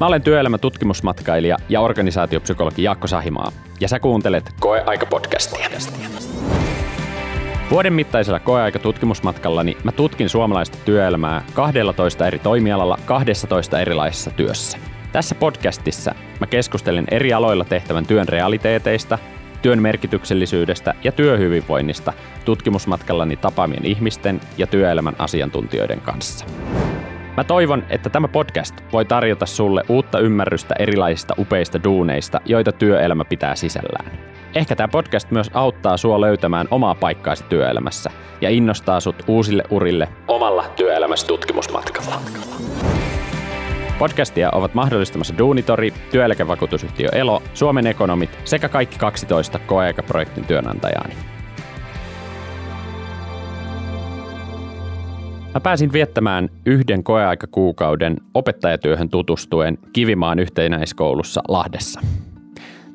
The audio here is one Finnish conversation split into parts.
Mä olen työelämän tutkimusmatkailija ja organisaatiopsykologi Jaakko Sahimaa, ja sä kuuntelet Koeaika-podcastia. Vuoden mittaisella koeaika-tutkimusmatkallani mä tutkin suomalaista työelämää 12 eri toimialalla 12 erilaisessa työssä. Tässä podcastissa mä keskustelen eri aloilla tehtävän työn realiteeteista, työn merkityksellisyydestä ja työhyvinvoinnista tutkimusmatkallani tapaamien ihmisten ja työelämän asiantuntijoiden kanssa. Mä toivon, että tämä podcast voi tarjota sulle uutta ymmärrystä erilaisista upeista duuneista, joita työelämä pitää sisällään. Ehkä tämä podcast myös auttaa sua löytämään omaa paikkaasi työelämässä ja innostaa sut uusille urille omalla työelämässä tutkimusmatkalla. Podcastia ovat mahdollistamassa Duunitori, työeläkevakuutusyhtiö Elo, Suomen ekonomit sekä kaikki 12 koeaikaprojektin työnantajaani. Mä pääsin viettämään yhden koeaikakuukauden opettajatyöhön tutustuen Kivimaan yhtenäiskoulussa Lahdessa.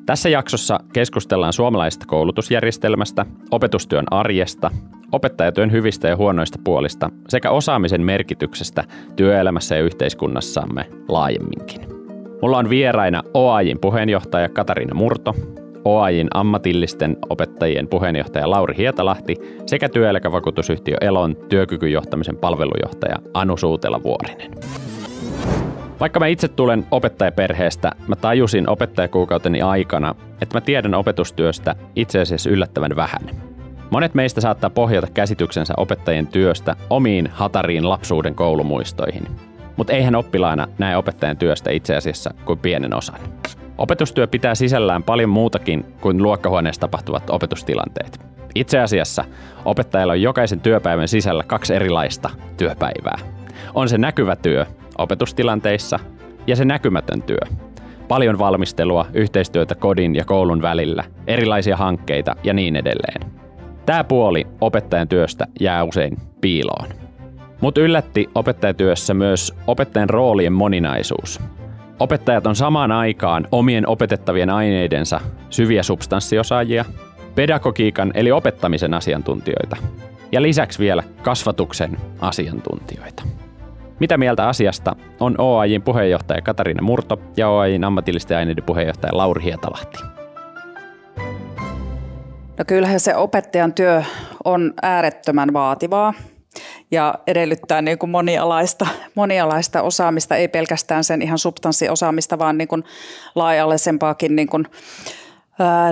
Tässä jaksossa keskustellaan suomalaisesta koulutusjärjestelmästä, opetustyön arjesta, opettajatyön hyvistä ja huonoista puolista sekä osaamisen merkityksestä työelämässä ja yhteiskunnassamme laajemminkin. Mulla on vieraina OAJin puheenjohtaja Katariina Murto, OAJin ammatillisten opettajien puheenjohtaja Lauri Hietalahti sekä työeläkevakuutusyhtiö Elon työkykyjohtamisen palvelujohtaja Anu Suutela-Vuorinen. Vaikka mä itse tulen opettajaperheestä, mä tajusin opettajakuukauteni aikana, että mä tiedän opetustyöstä itse asiassa yllättävän vähän. Monet meistä saattaa pohjata käsityksensä opettajien työstä omiin hatariin lapsuuden koulumuistoihin. Mutta eihän oppilaana näe opettajan työstä itse asiassa kuin pienen osan. Opetustyö pitää sisällään paljon muutakin kuin luokkahuoneessa tapahtuvat opetustilanteet. Itse asiassa opettajalla on jokaisen työpäivän sisällä kaksi erilaista työpäivää. On se näkyvä työ opetustilanteissa ja se näkymätön työ. Paljon valmistelua, yhteistyötä kodin ja koulun välillä, erilaisia hankkeita ja niin edelleen. Tämä puoli opettajan työstä jää usein piiloon. Mutta yllätti opettajatyössä myös opettajan roolien moninaisuus. Opettajat on samaan aikaan omien opetettavien aineidensa syviä substanssiosaajia, pedagogiikan eli opettamisen asiantuntijoita ja lisäksi vielä kasvatuksen asiantuntijoita. Mitä mieltä asiasta on OAJin puheenjohtaja Katariina Murto ja OAJin ammatillisten aineiden puheenjohtaja Lauri Hietalahti? No kyllähän se opettajan työ on äärettömän vaativaa ja edellyttää niin kuin monialaista, monialaista osaamista, ei pelkästään sen ihan substanssiosaamista, vaan niin kuin laajallisempaakin niin kuin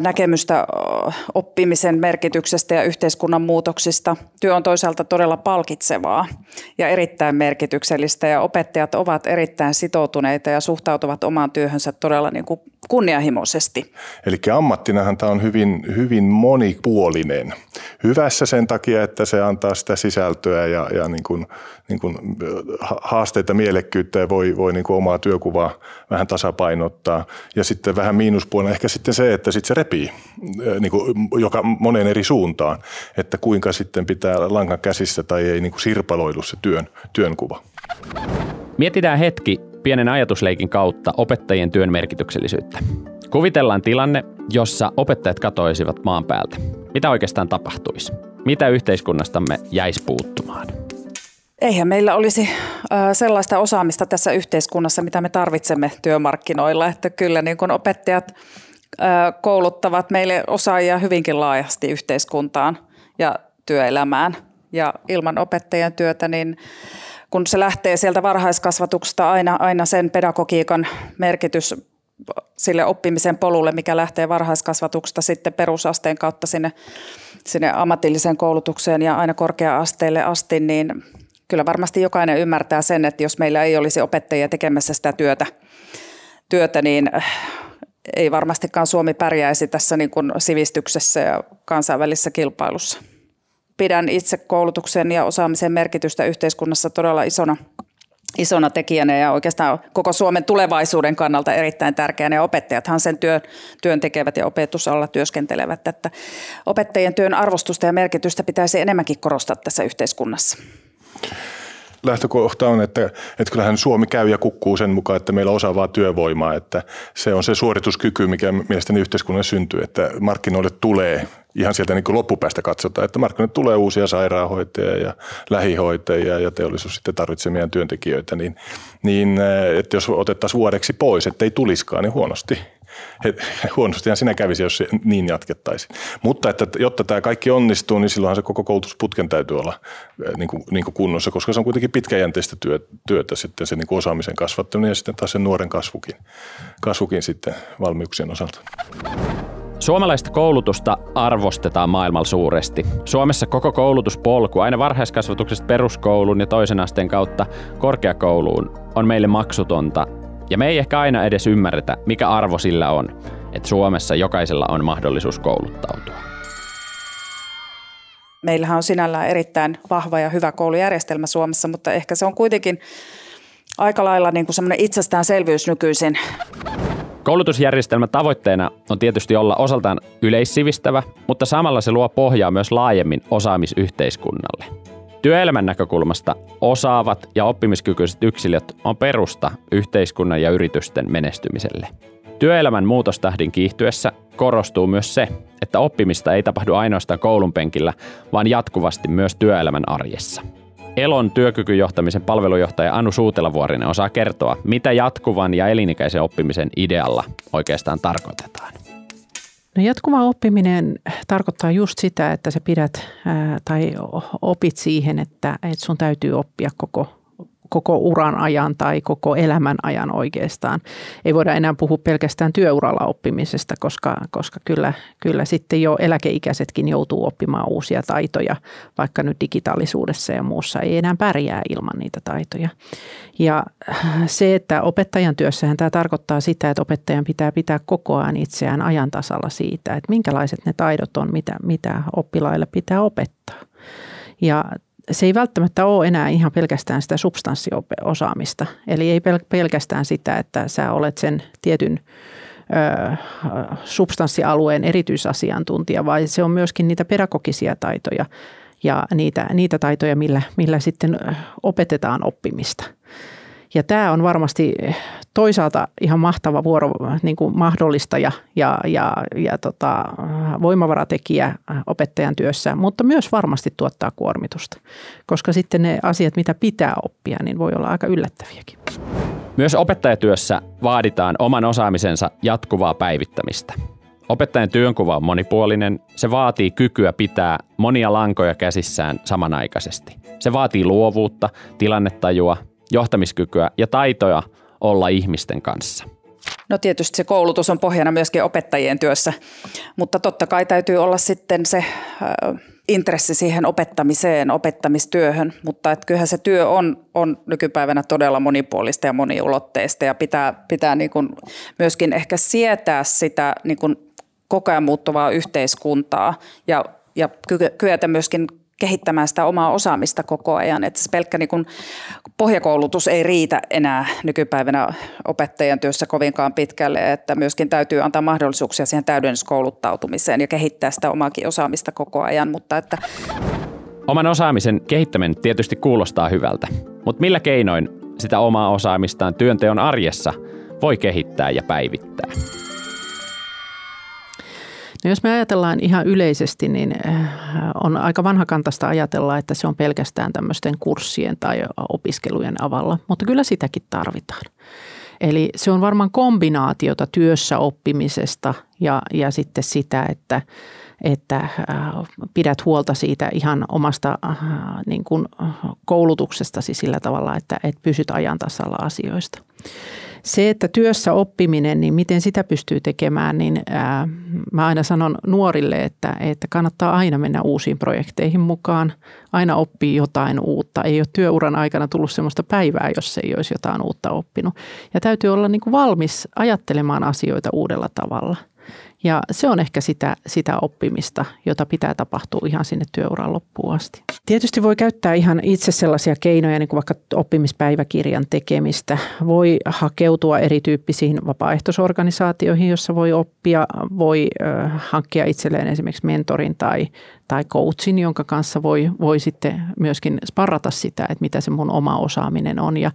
näkemystä oppimisen merkityksestä ja yhteiskunnan muutoksista. Työ on toisaalta todella palkitsevaa ja erittäin merkityksellistä ja opettajat ovat erittäin sitoutuneita ja suhtautuvat omaan työhönsä todella niin kuin kunnianhimoisesti. Eli ammattinahan tämä on hyvin, hyvin monipuolinen. Hyvässä sen takia, että se antaa sitä sisältöä ja, ja niin kuin, niin kuin haasteita, mielekkyyttä ja voi, voi niin kuin omaa työkuvaa vähän tasapainottaa. Ja sitten vähän miinuspuolena ehkä sitten se, että sitten se repii niin kuin joka monen eri suuntaan, että kuinka sitten pitää lankan käsissä tai ei niin kuin sirpaloidu se työn, työnkuva. Mietitään hetki, pienen ajatusleikin kautta opettajien työn merkityksellisyyttä. Kuvitellaan tilanne, jossa opettajat katoisivat maan päältä. Mitä oikeastaan tapahtuisi? Mitä yhteiskunnastamme jäisi puuttumaan? Eihän meillä olisi sellaista osaamista tässä yhteiskunnassa, mitä me tarvitsemme työmarkkinoilla. Että kyllä niin kun opettajat kouluttavat meille osaajia hyvinkin laajasti yhteiskuntaan ja työelämään. Ja ilman opettajien työtä, niin kun se lähtee sieltä varhaiskasvatuksesta aina, aina sen pedagogiikan merkitys sille oppimisen polulle, mikä lähtee varhaiskasvatuksesta sitten perusasteen kautta sinne, sinne ammatilliseen koulutukseen ja aina korkea-asteelle asti, niin kyllä varmasti jokainen ymmärtää sen, että jos meillä ei olisi opettajia tekemässä sitä työtä, työtä niin ei varmastikaan Suomi pärjäisi tässä niin kuin sivistyksessä ja kansainvälisessä kilpailussa pidän itse koulutuksen ja osaamisen merkitystä yhteiskunnassa todella isona, isona tekijänä ja oikeastaan koko Suomen tulevaisuuden kannalta erittäin tärkeänä. Ja opettajathan sen työn, työn tekevät ja opetusalla työskentelevät. Että opettajien työn arvostusta ja merkitystä pitäisi enemmänkin korostaa tässä yhteiskunnassa. Lähtökohta on, että, että kyllähän Suomi käy ja kukkuu sen mukaan, että meillä on osaavaa työvoimaa, että se on se suorituskyky, mikä mielestäni yhteiskunnan syntyy, että markkinoille tulee ihan sieltä niin loppupäästä katsotaan, että markkinoille tulee uusia sairaanhoitajia ja lähihoitajia ja teollisuus sitten tarvitsee meidän työntekijöitä, niin, niin että jos otettaisiin vuodeksi pois, että ei tulisikaan, niin huonosti huonostihan sinä kävisi, jos niin jatkettaisiin. Mutta että, jotta tämä kaikki onnistuu, niin silloinhan se koko koulutusputken täytyy olla niin kuin, niin kuin kunnossa, koska se on kuitenkin pitkäjänteistä työtä, työtä sitten se niin kuin osaamisen kasvattaminen ja sitten taas sen nuoren kasvukin, kasvukin sitten valmiuksien osalta. Suomalaista koulutusta arvostetaan maailmalla suuresti. Suomessa koko koulutuspolku, aina varhaiskasvatuksesta peruskouluun ja toisen asteen kautta korkeakouluun, on meille maksutonta ja me ei ehkä aina edes ymmärretä, mikä arvo sillä on, että Suomessa jokaisella on mahdollisuus kouluttautua. Meillähän on sinällään erittäin vahva ja hyvä koulujärjestelmä Suomessa, mutta ehkä se on kuitenkin aika lailla niin kuin semmoinen itsestäänselvyys nykyisin. Koulutusjärjestelmän tavoitteena on tietysti olla osaltaan yleissivistävä, mutta samalla se luo pohjaa myös laajemmin osaamisyhteiskunnalle. Työelämän näkökulmasta osaavat ja oppimiskykyiset yksilöt on perusta yhteiskunnan ja yritysten menestymiselle. Työelämän muutostahdin kiihtyessä korostuu myös se, että oppimista ei tapahdu ainoastaan koulun penkillä, vaan jatkuvasti myös työelämän arjessa. Elon työkykyjohtamisen palvelujohtaja Anu Suutelavuorinen osaa kertoa, mitä jatkuvan ja elinikäisen oppimisen idealla oikeastaan tarkoitetaan. No jatkuva oppiminen tarkoittaa just sitä, että sä pidät ää, tai opit siihen, että, että sun täytyy oppia koko koko uran ajan tai koko elämän ajan oikeastaan. Ei voida enää puhua pelkästään työuralla oppimisesta, koska, koska kyllä, kyllä sitten jo eläkeikäisetkin joutuu oppimaan uusia taitoja, vaikka nyt digitaalisuudessa ja muussa ei enää pärjää ilman niitä taitoja. Ja se, että opettajan työssähän tämä tarkoittaa sitä, että opettajan pitää pitää koko ajan itseään ajan tasalla siitä, että minkälaiset ne taidot on, mitä, mitä oppilaille pitää opettaa. Ja se ei välttämättä ole enää ihan pelkästään sitä substanssiosaamista. Eli ei pelkästään sitä, että sä olet sen tietyn ö, substanssialueen erityisasiantuntija, vaan se on myöskin niitä pedagogisia taitoja ja niitä, niitä taitoja, millä, millä sitten opetetaan oppimista. Ja tämä on varmasti toisaalta ihan mahtava vuoro niin kuin mahdollistaja ja, ja, ja tota, voimavaratekijä opettajan työssä, mutta myös varmasti tuottaa kuormitusta, koska sitten ne asiat, mitä pitää oppia, niin voi olla aika yllättäviäkin. Myös opettajatyössä vaaditaan oman osaamisensa jatkuvaa päivittämistä. Opettajan työnkuva on monipuolinen. Se vaatii kykyä pitää monia lankoja käsissään samanaikaisesti. Se vaatii luovuutta, tilannetajua, johtamiskykyä ja taitoja olla ihmisten kanssa. No tietysti se koulutus on pohjana myöskin opettajien työssä, mutta totta kai täytyy olla sitten se intressi siihen opettamiseen, opettamistyöhön, mutta että kyllähän se työ on, on nykypäivänä todella monipuolista ja moniulotteista ja pitää, pitää niin kuin myöskin ehkä sietää sitä niin kuin koko ajan muuttuvaa yhteiskuntaa ja, ja kyetä myöskin kehittämään sitä omaa osaamista koko ajan. Että pelkkä niin kuin pohjakoulutus ei riitä enää nykypäivänä opettajan työssä kovinkaan pitkälle, että myöskin täytyy antaa mahdollisuuksia siihen täydennyskouluttautumiseen ja kehittää sitä omaakin osaamista koko ajan. Mutta että Oman osaamisen kehittäminen tietysti kuulostaa hyvältä, mutta millä keinoin sitä omaa osaamistaan työnteon arjessa voi kehittää ja päivittää? No jos me ajatellaan ihan yleisesti, niin eh, on aika vanhakantasta ajatella, että se on pelkästään tämmöisten kurssien tai opiskelujen avalla, mutta kyllä sitäkin tarvitaan. Eli se on varmaan kombinaatiota työssä oppimisesta ja, ja sitten sitä, että, että äh, pidät huolta siitä ihan omasta äh, niin kuin koulutuksestasi sillä tavalla, että, että pysyt ajan tasalla asioista se, että työssä oppiminen, niin miten sitä pystyy tekemään, niin ää, mä aina sanon nuorille, että, että kannattaa aina mennä uusiin projekteihin mukaan. Aina oppii jotain uutta. Ei ole työuran aikana tullut sellaista päivää, jos ei olisi jotain uutta oppinut. Ja täytyy olla niin kuin valmis ajattelemaan asioita uudella tavalla. Ja se on ehkä sitä, sitä oppimista, jota pitää tapahtua ihan sinne työuran loppuun asti. Tietysti voi käyttää ihan itse sellaisia keinoja, niin kuin vaikka oppimispäiväkirjan tekemistä. Voi hakeutua erityyppisiin vapaaehtoisorganisaatioihin, jossa voi oppia, voi hankkia itselleen esimerkiksi mentorin tai, tai coachin, jonka kanssa voi, voi sitten myöskin sparrata sitä, että mitä se mun oma osaaminen on. Ja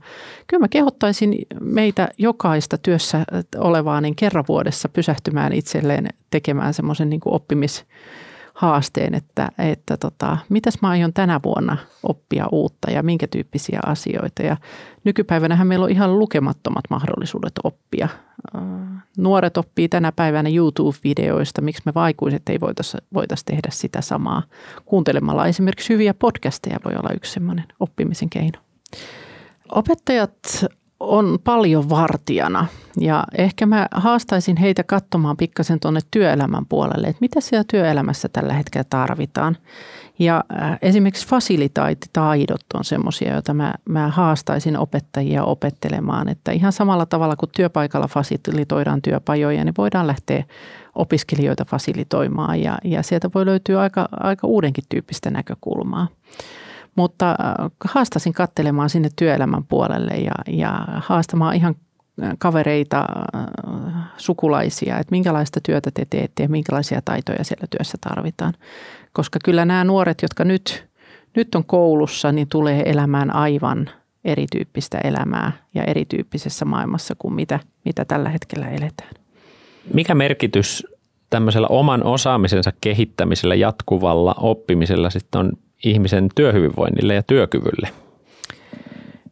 kyllä mä kehottaisin meitä jokaista työssä olevaa niin kerran vuodessa pysähtymään itselleen tekemään semmoisen niin oppimishaasteen, että, että tota, mitäs mä aion tänä vuonna oppia uutta ja minkä tyyppisiä asioita. Ja nykypäivänähän meillä on ihan lukemattomat mahdollisuudet oppia. Nuoret oppii tänä päivänä YouTube-videoista, miksi me vaikuiset ei voitaisiin voitais tehdä sitä samaa. Kuuntelemalla esimerkiksi hyviä podcasteja voi olla yksi semmoinen oppimisen keino. Opettajat on paljon vartijana ja ehkä mä haastaisin heitä katsomaan pikkasen tuonne työelämän puolelle, että mitä siellä työelämässä tällä hetkellä tarvitaan. Ja äh, esimerkiksi fasilitaatitaidot on semmoisia, joita mä, mä haastaisin opettajia opettelemaan, että ihan samalla tavalla kuin työpaikalla fasilitoidaan työpajoja, niin voidaan lähteä opiskelijoita fasilitoimaan ja, ja sieltä voi löytyä aika, aika uudenkin tyyppistä näkökulmaa. Mutta äh, haastasin kattelemaan sinne työelämän puolelle ja, ja haastamaan ihan äh, kavereita, äh, sukulaisia, että minkälaista työtä te teette ja minkälaisia taitoja siellä työssä tarvitaan. Koska kyllä nämä nuoret, jotka nyt, nyt on koulussa, niin tulee elämään aivan erityyppistä elämää ja erityyppisessä maailmassa kuin mitä, mitä tällä hetkellä eletään. Mikä merkitys tämmöisellä oman osaamisensa kehittämisellä, jatkuvalla oppimisella sitten on ihmisen työhyvinvoinnille ja työkyvylle?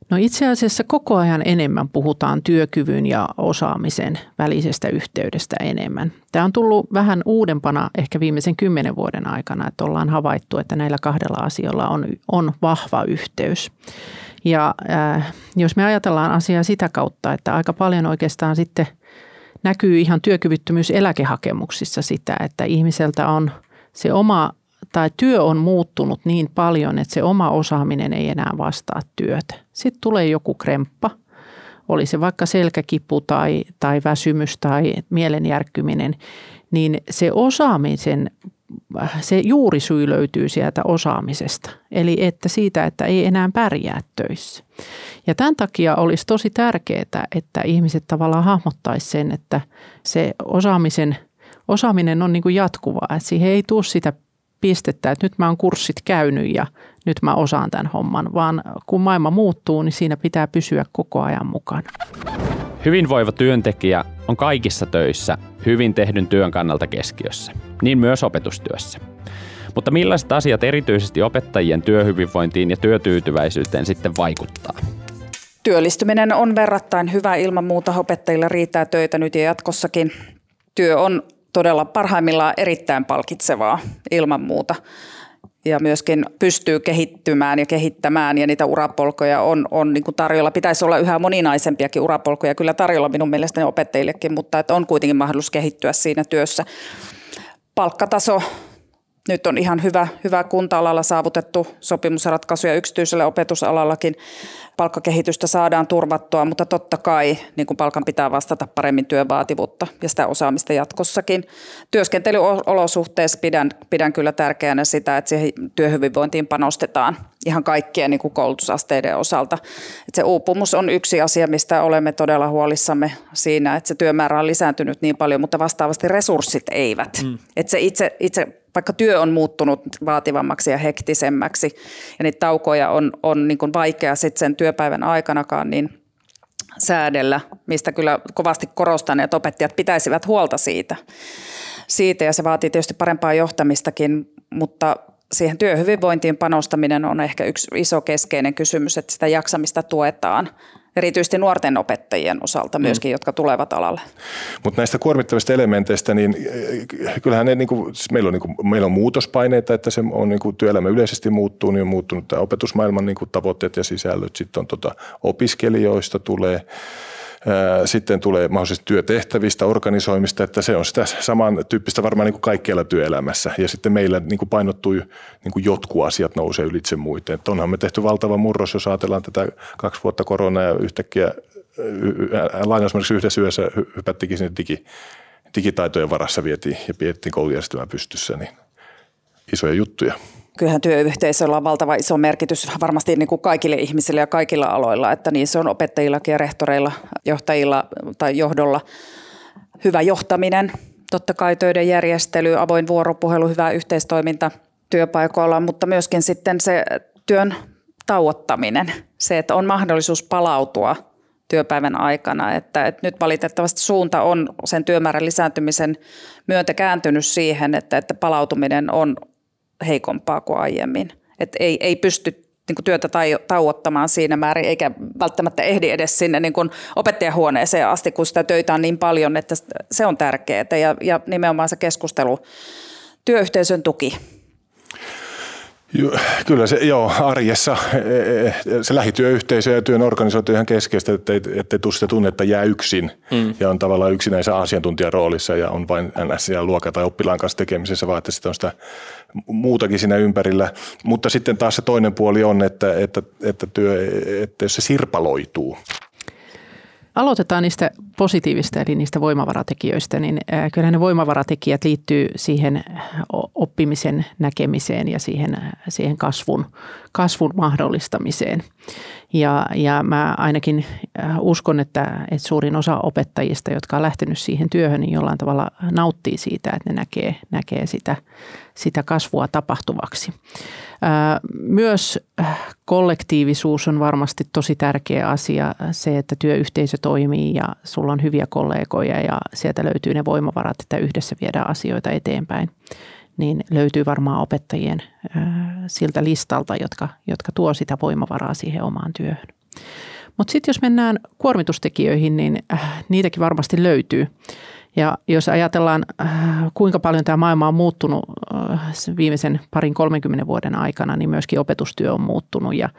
No itse asiassa koko ajan enemmän puhutaan työkyvyn ja osaamisen välisestä yhteydestä enemmän. Tämä on tullut vähän uudempana ehkä viimeisen kymmenen vuoden aikana, että ollaan havaittu, että näillä kahdella asialla on, on vahva yhteys. Ja äh, jos me ajatellaan asiaa sitä kautta, että aika paljon oikeastaan sitten näkyy ihan työkyvyttömyys eläkehakemuksissa sitä, että ihmiseltä on se oma tai työ on muuttunut niin paljon, että se oma osaaminen ei enää vastaa työtä. Sitten tulee joku kremppa, oli se vaikka selkäkipu tai, tai väsymys tai mielenjärkkyminen, niin se osaamisen, se juurisyy löytyy sieltä osaamisesta. Eli että siitä, että ei enää pärjää töissä. Ja tämän takia olisi tosi tärkeää, että ihmiset tavallaan hahmottaisi sen, että se osaamisen, osaaminen on niin kuin jatkuvaa. Että siihen ei tule sitä pistettä, että nyt mä oon kurssit käynyt ja nyt mä osaan tämän homman, vaan kun maailma muuttuu, niin siinä pitää pysyä koko ajan mukana. Hyvinvoiva työntekijä on kaikissa töissä hyvin tehdyn työn kannalta keskiössä, niin myös opetustyössä. Mutta millaiset asiat erityisesti opettajien työhyvinvointiin ja työtyytyväisyyteen sitten vaikuttaa? Työllistyminen on verrattain hyvä ilman muuta. Opettajilla riittää töitä nyt ja jatkossakin. Työ on todella parhaimmillaan erittäin palkitsevaa ilman muuta. Ja myöskin pystyy kehittymään ja kehittämään ja niitä urapolkoja on, on niin kuin tarjolla. Pitäisi olla yhä moninaisempiakin urapolkoja kyllä tarjolla minun mielestäni opettajillekin, mutta että on kuitenkin mahdollisuus kehittyä siinä työssä. Palkkataso nyt on ihan hyvä, hyvä kunta-alalla saavutettu sopimusratkaisuja yksityisellä opetusalallakin. Palkkakehitystä saadaan turvattua, mutta totta kai niin kuin palkan pitää vastata paremmin työvaativuutta ja sitä osaamista jatkossakin. Työskentelyolosuhteessa pidän, pidän kyllä tärkeänä sitä, että siihen työhyvinvointiin panostetaan ihan kaikkien niin kuin koulutusasteiden osalta. Että se uupumus on yksi asia, mistä olemme todella huolissamme siinä, että se työmäärä on lisääntynyt niin paljon, mutta vastaavasti resurssit eivät. Mm. Että se itse, itse vaikka työ on muuttunut vaativammaksi ja hektisemmäksi ja niitä taukoja on, on niin kuin vaikea sitten sen työpäivän aikanakaan niin säädellä, mistä kyllä kovasti korostan, että opettajat pitäisivät huolta siitä. siitä ja se vaatii tietysti parempaa johtamistakin, mutta siihen työhyvinvointiin panostaminen on ehkä yksi iso keskeinen kysymys, että sitä jaksamista tuetaan erityisesti nuorten opettajien osalta myöskin, mm. jotka tulevat alalle. Mutta näistä kuormittavista elementeistä, niin eh, kyllähän ne, niin kuin, siis meillä, on, niin kuin, meillä on muutospaineita, että se on niin kuin työelämä yleisesti muuttuu, niin on muuttunut tämä opetusmaailman niin kuin tavoitteet ja sisällöt, sitten on tota, opiskelijoista tulee sitten tulee mahdollisesti työtehtävistä, organisoimista, että se on sitä samantyyppistä varmaan niin kuin kaikkialla työelämässä. Ja sitten meillä niin kuin painottuu niin kuin jotkut asiat nousee ylitse muiden. Että onhan me tehty valtava murros, jos ajatellaan tätä kaksi vuotta koronaa ja yhtäkkiä lainausmerkissä yhdessä yössä hypättikin sinne digi, digitaitojen varassa vietiin ja pidettiin koulujärjestelmä pystyssä, niin isoja juttuja. Kyllähän työyhteisöllä on valtava iso merkitys varmasti niin kuin kaikille ihmisille ja kaikilla aloilla, että niin se on opettajillakin ja rehtoreilla, johtajilla tai johdolla hyvä johtaminen, totta kai töiden järjestely, avoin vuoropuhelu, hyvä yhteistoiminta työpaikoilla, mutta myöskin sitten se työn tauottaminen, se, että on mahdollisuus palautua työpäivän aikana. Että, että nyt valitettavasti suunta on sen työmäärän lisääntymisen myötä kääntynyt siihen, että, että palautuminen on heikompaa kuin aiemmin. Että ei, ei pysty niin kuin työtä tauottamaan siinä määrin, eikä välttämättä ehdi edes sinne niin kuin opettajahuoneeseen asti, kun sitä töitä on niin paljon, että se on tärkeää. Ja, ja nimenomaan se keskustelu, työyhteisön tuki Kyllä se, joo, arjessa e, e, e, se lähityöyhteisö ja työn organisointi on ihan keskeistä, että ei, ettei tule sitä tunnetta jää yksin mm. ja on tavallaan yksinäisessä asiantuntijan roolissa ja on vain NS ja luokka tai oppilaan kanssa tekemisessä, vaan että sitten on sitä muutakin siinä ympärillä. Mutta sitten taas se toinen puoli on, että, että, että, työ, että jos se sirpaloituu, Aloitetaan niistä positiivista eli niistä voimavaratekijöistä, niin kyllä ne voimavaratekijät liittyy siihen oppimisen näkemiseen ja siihen, siihen kasvun, kasvun mahdollistamiseen. Ja, ja mä ainakin uskon, että, että suurin osa opettajista, jotka on lähtenyt siihen työhön, niin jollain tavalla nauttii siitä, että ne näkee, näkee sitä, sitä kasvua tapahtuvaksi. Myös äh, kollektiivisuus on varmasti tosi tärkeä asia. Se, että työyhteisö toimii ja sulla on hyviä kollegoja ja sieltä löytyy ne voimavarat, että yhdessä viedään asioita eteenpäin. Niin löytyy varmaan opettajien siltä listalta, jotka, jotka tuo sitä voimavaraa siihen omaan työhön. Mutta sitten jos mennään kuormitustekijöihin, niin äh, niitäkin varmasti löytyy. Ja jos ajatellaan, äh, kuinka paljon tämä maailma on muuttunut äh, viimeisen parin 30 vuoden aikana, niin myöskin opetustyö on muuttunut. Ja,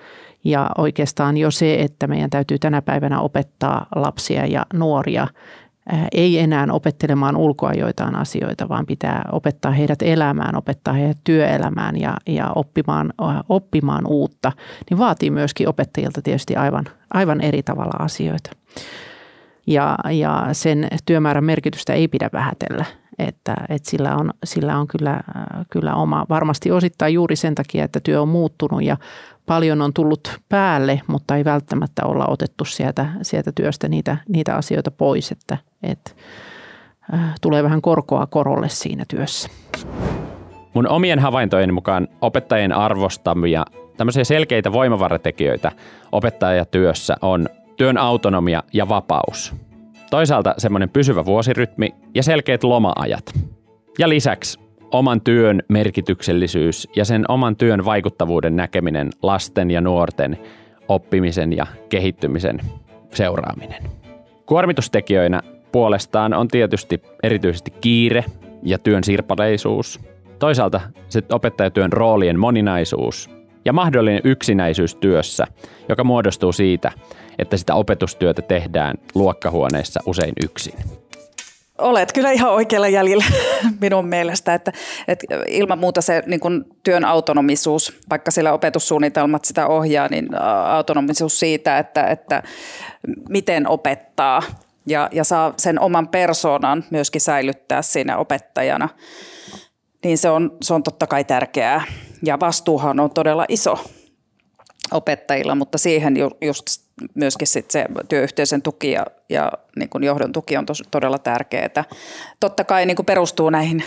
ja oikeastaan jo se, että meidän täytyy tänä päivänä opettaa lapsia ja nuoria äh, ei enää opettelemaan ulkoa joitain asioita, vaan pitää opettaa heidät elämään, opettaa heidät työelämään ja, ja oppimaan, oppimaan uutta, niin vaatii myöskin opettajilta tietysti aivan, aivan eri tavalla asioita ja, ja sen työmäärän merkitystä ei pidä vähätellä. Että, että sillä on, sillä on kyllä, kyllä oma, varmasti osittain juuri sen takia, että työ on muuttunut ja paljon on tullut päälle, mutta ei välttämättä olla otettu sieltä, sieltä työstä niitä, niitä asioita pois, että, että tulee vähän korkoa korolle siinä työssä. Mun omien havaintojen mukaan opettajien arvostamia tämmöisiä selkeitä voimavaratekijöitä opettajatyössä on työn autonomia ja vapaus. Toisaalta semmoinen pysyvä vuosirytmi ja selkeät loma-ajat. Ja lisäksi oman työn merkityksellisyys ja sen oman työn vaikuttavuuden näkeminen lasten ja nuorten oppimisen ja kehittymisen seuraaminen. Kuormitustekijöinä puolestaan on tietysti erityisesti kiire ja työn sirpaleisuus. Toisaalta sitten opettajatyön roolien moninaisuus ja mahdollinen yksinäisyys työssä, joka muodostuu siitä, että sitä opetustyötä tehdään luokkahuoneessa usein yksin. Olet kyllä ihan oikealla jäljellä minun mielestä, että, että ilman muuta se niin kuin työn autonomisuus, vaikka sillä opetussuunnitelmat sitä ohjaa, niin autonomisuus siitä, että, että miten opettaa ja, ja saa sen oman persoonan myöskin säilyttää siinä opettajana, niin se on, se on totta kai tärkeää. Ja vastuuhan on todella iso opettajilla, mutta siihen just myöskin sit se työyhteisön tuki ja, ja niin kuin johdon tuki on tos, todella tärkeää. Totta kai niin kuin perustuu näihin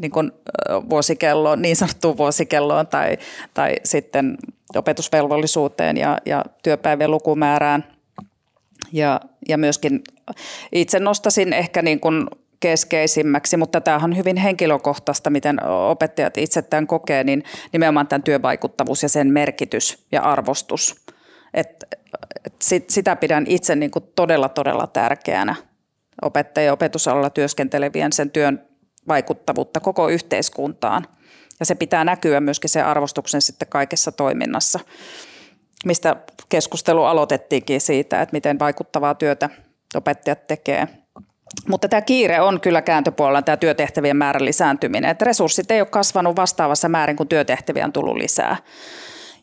niin kuin vuosikelloon, niin sanottuun vuosikelloon tai, tai sitten opetusvelvollisuuteen ja, ja työpäivien lukumäärään. Ja, ja myöskin itse nostasin ehkä niin kuin keskeisimmäksi, mutta tämähän on hyvin henkilökohtaista, miten opettajat itse tämän kokee, niin nimenomaan tämän työvaikuttavuus ja sen merkitys ja arvostus. Et, et sit, sitä pidän itse niin kuin todella, todella tärkeänä opettajien opetusalalla työskentelevien sen työn vaikuttavuutta koko yhteiskuntaan. Ja se pitää näkyä myöskin se arvostuksen sitten kaikessa toiminnassa, mistä keskustelu aloitettiinkin siitä, että miten vaikuttavaa työtä opettajat tekee – mutta tämä kiire on kyllä kääntöpuolella tämä työtehtävien määrän lisääntyminen. Että resurssit ei ole kasvanut vastaavassa määrin, kuin työtehtäviä on tullut lisää.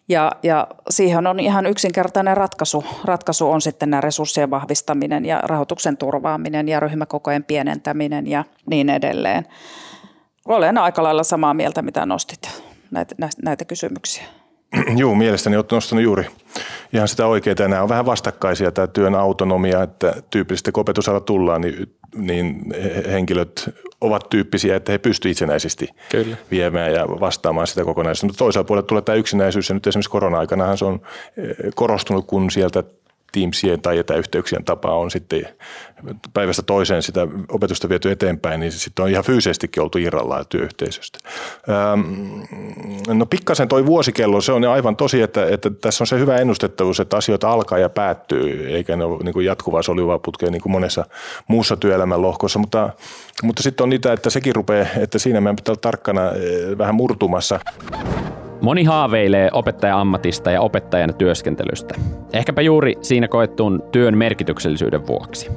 Ja, ja siihen on ihan yksinkertainen ratkaisu. Ratkaisu on sitten nämä resurssien vahvistaminen ja rahoituksen turvaaminen ja ryhmäkokojen pienentäminen ja niin edelleen. Olen aika lailla samaa mieltä, mitä nostit näitä, näitä kysymyksiä. Joo, mielestäni olet nostanut juuri ihan sitä oikeaa. Nämä on vähän vastakkaisia tämä työn autonomia, että tyypillisesti kun opetusala tullaan, niin, niin henkilöt ovat tyyppisiä, että he pystyvät itsenäisesti Kyllä. viemään ja vastaamaan sitä kokonaisuutta. Mutta toisaalta puolella tulee tämä yksinäisyys ja nyt esimerkiksi korona-aikanahan se on eh, korostunut, kun sieltä Teamsien tai etäyhteyksien tapa on sitten päivästä toiseen sitä opetusta viety eteenpäin, niin sitten on ihan fyysisestikin oltu irrallaan työyhteisöstä. no pikkasen toi vuosikello, se on aivan tosi, että, että tässä on se hyvä ennustettavuus, että asioita alkaa ja päättyy, eikä ne ole niin kuin jatkuvaa soljuvaa putkea niin kuin monessa muussa työelämän lohkossa, mutta, mutta sitten on niitä, että sekin rupeaa, että siinä meidän pitää olla tarkkana eh, vähän murtumassa. Moni haaveilee opettaja-ammatista ja opettajan työskentelystä. Ehkäpä juuri siinä koettuun työn merkityksellisyyden vuoksi.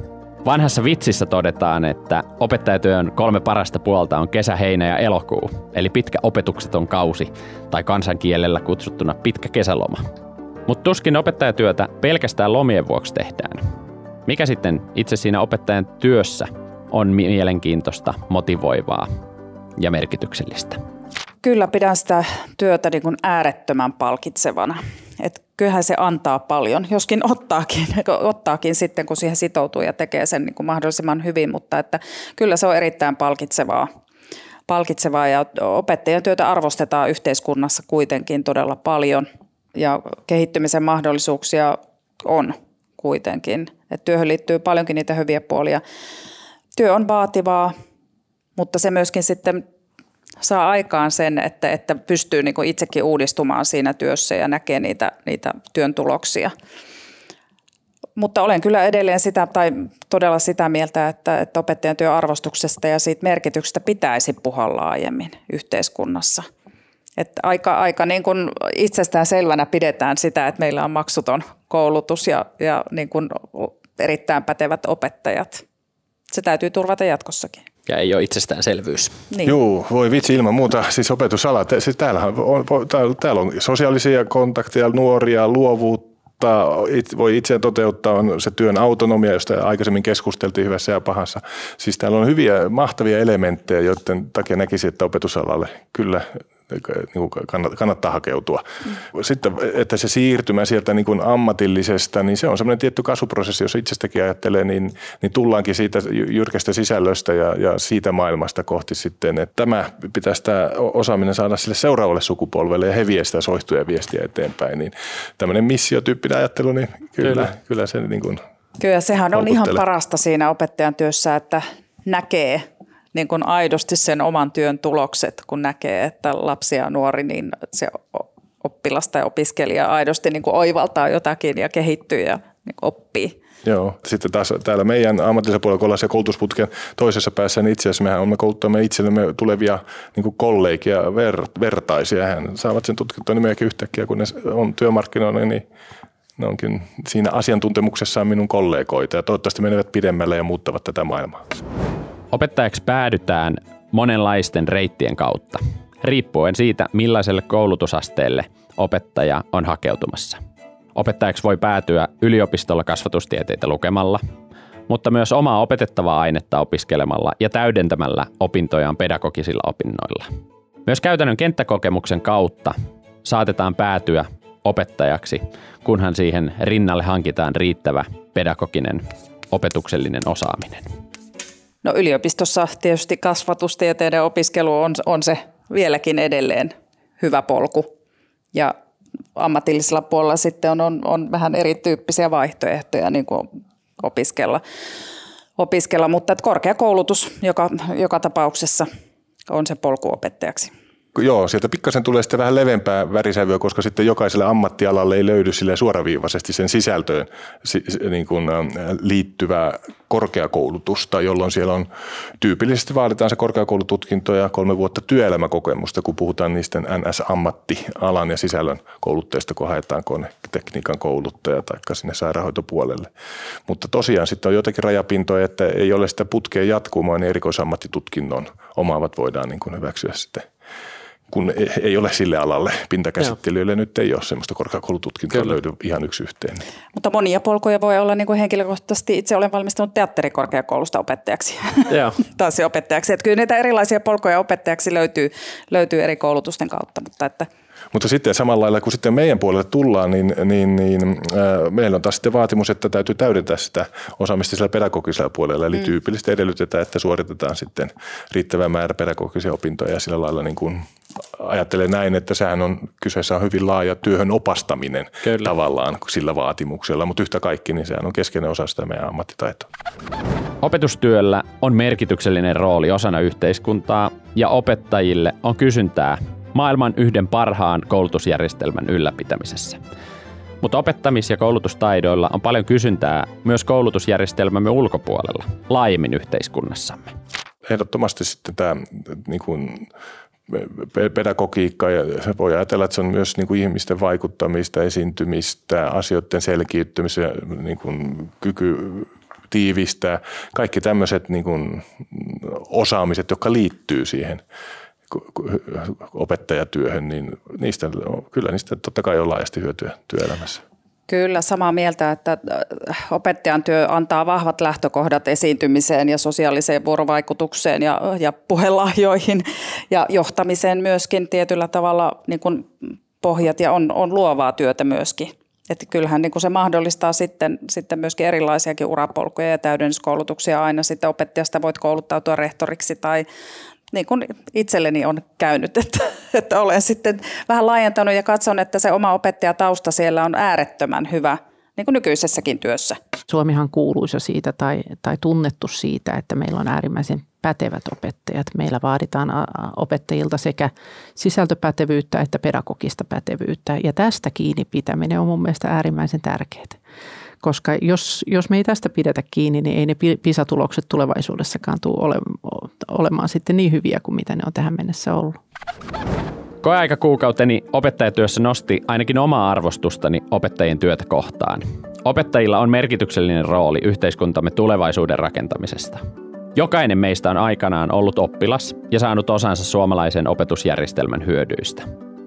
Vanhassa vitsissä todetaan, että opettajatyön kolme parasta puolta on kesä, heinä ja elokuu, eli pitkä opetukseton kausi, tai kansankielellä kutsuttuna pitkä kesäloma. Mutta tuskin opettajatyötä pelkästään lomien vuoksi tehdään. Mikä sitten itse siinä opettajan työssä on mielenkiintoista, motivoivaa ja merkityksellistä? Kyllä pidän sitä työtä niin kuin äärettömän palkitsevana. Et kyllähän se antaa paljon, joskin ottaakin, ottaakin sitten, kun siihen sitoutuu ja tekee sen niin kuin mahdollisimman hyvin, mutta että kyllä se on erittäin palkitsevaa. palkitsevaa ja opettajan työtä arvostetaan yhteiskunnassa kuitenkin todella paljon ja kehittymisen mahdollisuuksia on kuitenkin. Et työhön liittyy paljonkin niitä hyviä puolia. Työ on vaativaa, mutta se myöskin sitten saa aikaan sen, että, että pystyy niin kuin itsekin uudistumaan siinä työssä ja näkee niitä, niitä työn tuloksia. Mutta olen kyllä edelleen sitä, tai todella sitä mieltä, että, että opettajan työarvostuksesta ja siitä merkityksestä pitäisi puhua laajemmin yhteiskunnassa. Että aika, aika niin kuin itsestään selvänä pidetään sitä, että meillä on maksuton koulutus ja, ja niin kuin erittäin pätevät opettajat. Se täytyy turvata jatkossakin ja ei ole itsestäänselvyys. Niin. Joo, voi vitsi ilman muuta. Siis opetusala, siis täällähän on, täällä, täällä on sosiaalisia kontakteja, nuoria, luovuutta, voi itse toteuttaa, on se työn autonomia, josta aikaisemmin keskusteltiin hyvässä ja pahassa. Siis täällä on hyviä, mahtavia elementtejä, joiden takia näkisin, että opetusalalle kyllä kannattaa hakeutua. Mm. Sitten, että se siirtymä sieltä niin kuin ammatillisesta, niin se on semmoinen tietty kasvuprosessi, jos itsestäkin ajattelee, niin, niin tullaankin siitä jyrkästä sisällöstä ja, ja siitä maailmasta kohti sitten, että tämä pitäisi tämä osaaminen saada sille seuraavalle sukupolvelle ja he vie sitä soihtuja viestiä eteenpäin. Niin tämmöinen missiotyyppinen ajattelu, niin kyllä, kyllä. kyllä se niin kuin Kyllä sehän on ihan parasta siinä opettajan työssä, että näkee niin kuin aidosti sen oman työn tulokset, kun näkee, että lapsi ja nuori, niin se oppilas tai opiskelija aidosti niin kuin oivaltaa jotakin ja kehittyy ja niin oppii. Joo, sitten taas täällä meidän ammatillisen puolella, kun ollaan se koulutusputken toisessa päässä, niin itse asiassa mehän olemme kouluttamme itsellemme tulevia niin kollegia, ver, vertaisia. Hän saavat sen tutkittua meidänkin yhtäkkiä, kun ne on työmarkkinoilla, niin ne onkin siinä asiantuntemuksessaan minun kollegoita ja toivottavasti menevät pidemmälle ja muuttavat tätä maailmaa. Opettajaksi päädytään monenlaisten reittien kautta, riippuen siitä, millaiselle koulutusasteelle opettaja on hakeutumassa. Opettajaksi voi päätyä yliopistolla kasvatustieteitä lukemalla, mutta myös omaa opetettavaa ainetta opiskelemalla ja täydentämällä opintojaan pedagogisilla opinnoilla. Myös käytännön kenttäkokemuksen kautta saatetaan päätyä opettajaksi, kunhan siihen rinnalle hankitaan riittävä pedagoginen opetuksellinen osaaminen. No yliopistossa tietysti kasvatustieteiden opiskelu on, on se vieläkin edelleen hyvä polku. Ja ammatillisella puolella sitten on, on, on vähän erityyppisiä vaihtoehtoja niin kuin opiskella. opiskella. Mutta korkeakoulutus joka, joka tapauksessa on se polku opettajaksi joo, sieltä pikkasen tulee sitten vähän levempää värisävyä, koska sitten jokaiselle ammattialalle ei löydy sille suoraviivaisesti sen sisältöön niin kuin, liittyvää korkeakoulutusta, jolloin siellä on tyypillisesti vaaditaan se korkeakoulututkinto ja kolme vuotta työelämäkokemusta, kun puhutaan niistä NS-ammattialan ja sisällön koulutteista, kun haetaan tekniikan kouluttaja tai sinne sairaanhoitopuolelle. Mutta tosiaan sitten on jotakin rajapintoja, että ei ole sitä putkea jatkumaan, niin erikoisammattitutkinnon omaavat voidaan niin kuin hyväksyä sitten kun e- ei ole sille alalle. Pintakäsittelijöille Joo. nyt ei ole sellaista korkeakoulututkintoa Kyllä. löydy ihan yksi yhteen. Mutta monia polkuja voi olla niin kuin henkilökohtaisesti. Itse olen valmistunut teatterikorkeakoulusta opettajaksi. Taas opettajaksi. Että kyllä niitä erilaisia polkuja opettajaksi löytyy, löytyy eri koulutusten kautta. Mutta että mutta sitten samalla lailla, kun sitten meidän puolelle tullaan, niin, niin, niin äh, meillä on taas sitten vaatimus, että täytyy täydentää sitä osaamista sillä pedagogisella puolella. Eli mm. tyypillisesti edellytetään, että suoritetaan sitten riittävä määrä pedagogisia opintoja ja sillä lailla niin kuin ajattelen näin, että sehän on, kyseessä on hyvin laaja työhön opastaminen Kyllä. tavallaan sillä vaatimuksella, mutta yhtä kaikki, niin sehän on keskeinen osa sitä meidän ammattitaitoa. Opetustyöllä on merkityksellinen rooli osana yhteiskuntaa ja opettajille on kysyntää maailman yhden parhaan koulutusjärjestelmän ylläpitämisessä. Mutta opettamis- ja koulutustaidoilla on paljon kysyntää myös koulutusjärjestelmämme ulkopuolella, laajemmin yhteiskunnassamme. Ehdottomasti sitten tämä niin kuin, pedagogiikka ja voi ajatella, että se on myös niin kuin ihmisten vaikuttamista, esiintymistä, asioiden selkiyttämistä, niin kuin kyky tiivistää, kaikki tämmöiset niin kuin osaamiset, jotka liittyy siihen opettajatyöhön, niin niistä, kyllä niistä totta kai on laajasti hyötyä työelämässä. Kyllä, samaa mieltä, että äh, opettajan työ antaa vahvat lähtökohdat esiintymiseen ja sosiaaliseen vuorovaikutukseen ja, ja puhelahjoihin ja johtamiseen myöskin tietyllä tavalla niin kuin pohjat ja on, on luovaa työtä myöskin. Että kyllähän niin kuin se mahdollistaa sitten, sitten myöskin erilaisiakin urapolkuja ja täydennyskoulutuksia. Aina sitten opettajasta voit kouluttautua rehtoriksi tai, niin kuin itselleni on käynyt, että, että olen sitten vähän laajentanut ja katson, että se oma opettajatausta siellä on äärettömän hyvä niin kuin nykyisessäkin työssä. Suomihan kuuluisa siitä tai, tai tunnettu siitä, että meillä on äärimmäisen pätevät opettajat. Meillä vaaditaan opettajilta sekä sisältöpätevyyttä että pedagogista pätevyyttä ja tästä kiinni pitäminen on mun mielestä äärimmäisen tärkeää koska jos, jos me ei tästä pidetä kiinni, niin ei ne PISA-tulokset tulevaisuudessakaan tule ole, olemaan sitten niin hyviä kuin mitä ne on tähän mennessä ollut. Koeaikakuukauteni opettajatyössä nosti ainakin omaa arvostustani opettajien työtä kohtaan. Opettajilla on merkityksellinen rooli yhteiskuntamme tulevaisuuden rakentamisesta. Jokainen meistä on aikanaan ollut oppilas ja saanut osansa suomalaisen opetusjärjestelmän hyödyistä.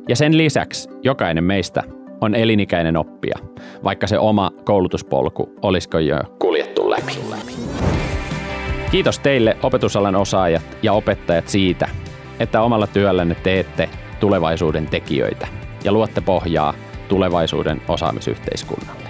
Ja sen lisäksi jokainen meistä on elinikäinen oppija, vaikka se oma koulutuspolku olisiko jo kuljettu läpi. Kiitos teille opetusalan osaajat ja opettajat siitä, että omalla työllänne teette tulevaisuuden tekijöitä ja luotte pohjaa tulevaisuuden osaamisyhteiskunnalle.